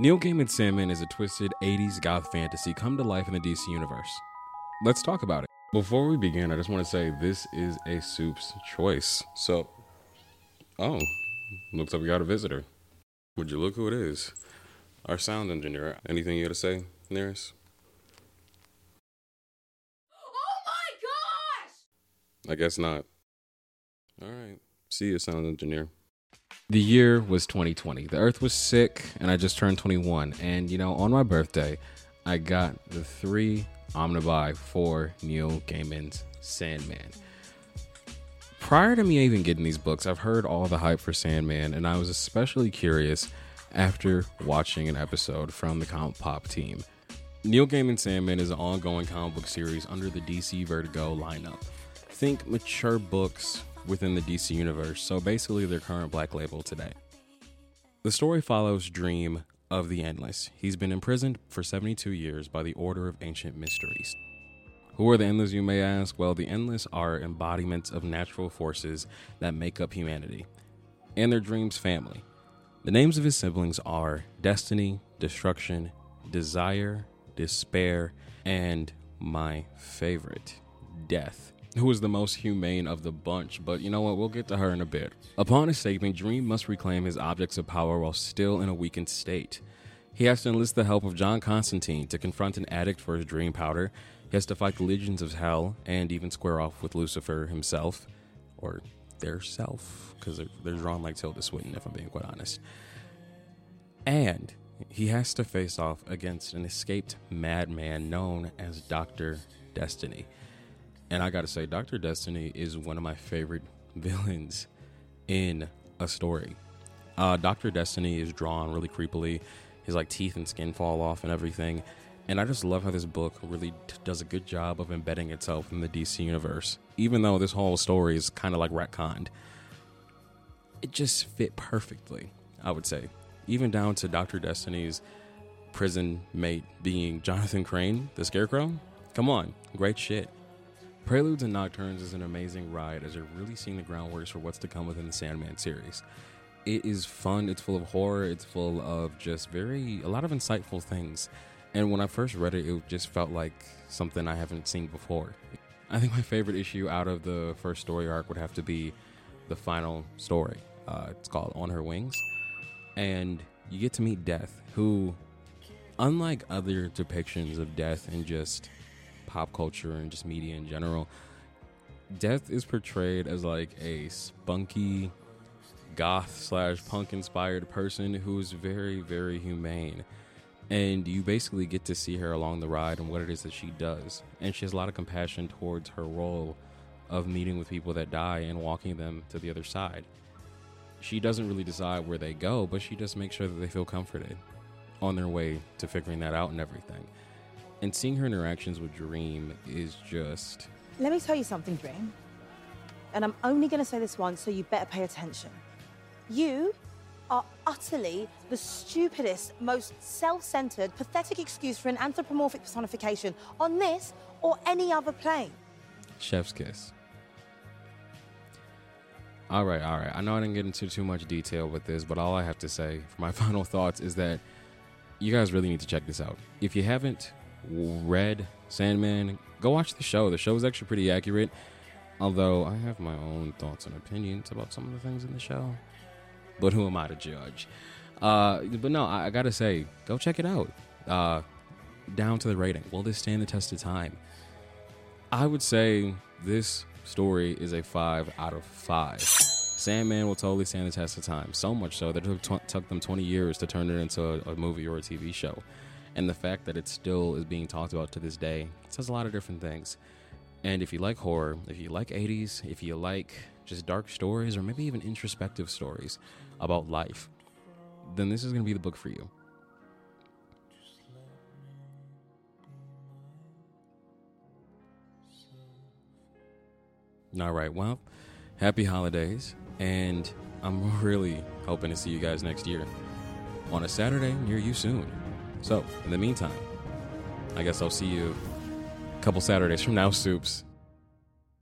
Neil Gaiman's Sandman is a twisted 80s goth fantasy come to life in the DC universe. Let's talk about it. Before we begin, I just want to say this is a Supes' choice. So, oh, looks like we got a visitor. Would you look who it is? Our sound engineer. Anything you got to say, Nearest? Oh my gosh! I guess not. All right. See you, sound engineer. The year was 2020. The earth was sick, and I just turned 21. And, you know, on my birthday, I got the three Omnibuy for Neil Gaiman's Sandman. Prior to me even getting these books, I've heard all the hype for Sandman, and I was especially curious after watching an episode from the Comic Pop team. Neil Gaiman's Sandman is an ongoing comic book series under the DC Vertigo lineup. Think mature books within the DC universe, so basically their current black label today. The story follows Dream of the Endless. He's been imprisoned for 72 years by the Order of Ancient Mysteries. Who are the Endless, you may ask? Well, the Endless are embodiments of natural forces that make up humanity and their Dream's family. The names of his siblings are Destiny, Destruction, Desire, Despair, and my favorite, Death who is the most humane of the bunch, but you know what? We'll get to her in a bit. Upon escaping, Dream must reclaim his objects of power while still in a weakened state. He has to enlist the help of John Constantine to confront an addict for his dream powder. He has to fight the legions of hell and even square off with Lucifer himself, or their self, because they're, they're drawn like Tilda Swinton, if I'm being quite honest. And he has to face off against an escaped madman known as Dr. Destiny. And I gotta say, Dr. Destiny is one of my favorite villains in a story. Uh, Dr. Destiny is drawn really creepily. His like teeth and skin fall off and everything. And I just love how this book really t- does a good job of embedding itself in the DC universe. Even though this whole story is kind of like retconned, it just fit perfectly, I would say. Even down to Dr. Destiny's prison mate being Jonathan Crane, the Scarecrow. Come on, great shit. Preludes and Nocturnes is an amazing ride as you're really seeing the groundwork for what's to come within the Sandman series. It is fun, it's full of horror, it's full of just very, a lot of insightful things. And when I first read it, it just felt like something I haven't seen before. I think my favorite issue out of the first story arc would have to be the final story. Uh, it's called On Her Wings. And you get to meet Death, who, unlike other depictions of death and just pop culture and just media in general, death is portrayed as like a spunky, goth slash punk inspired person who's very, very humane. And you basically get to see her along the ride and what it is that she does. And she has a lot of compassion towards her role of meeting with people that die and walking them to the other side. She doesn't really decide where they go, but she just makes sure that they feel comforted on their way to figuring that out and everything. And seeing her interactions with Dream is just. Let me tell you something, Dream. And I'm only going to say this once, so you better pay attention. You are utterly the stupidest, most self centered, pathetic excuse for an anthropomorphic personification on this or any other plane. Chef's kiss. All right, all right. I know I didn't get into too much detail with this, but all I have to say for my final thoughts is that you guys really need to check this out. If you haven't, read Sandman, go watch the show. The show is actually pretty accurate, although I have my own thoughts and opinions about some of the things in the show. But who am I to judge? Uh, but no, I, I, gotta say, go check it out. Uh, down to the rating. Will this stand the test of time? I would say this story is a five out of five. Sandman will totally stand the test of time. So much so that it took, took them 20 years to turn it into a, a movie or a TV show and the fact that it still is being talked about to this day says a lot of different things. And if you like horror, if you like 80s, if you like just dark stories or maybe even introspective stories about life, then this is going to be the book for you. All right, well, happy holidays, and I'm really hoping to see you guys next year on a Saturday near you soon. So, in the meantime, I guess I'll see you a couple Saturdays from now, Supes.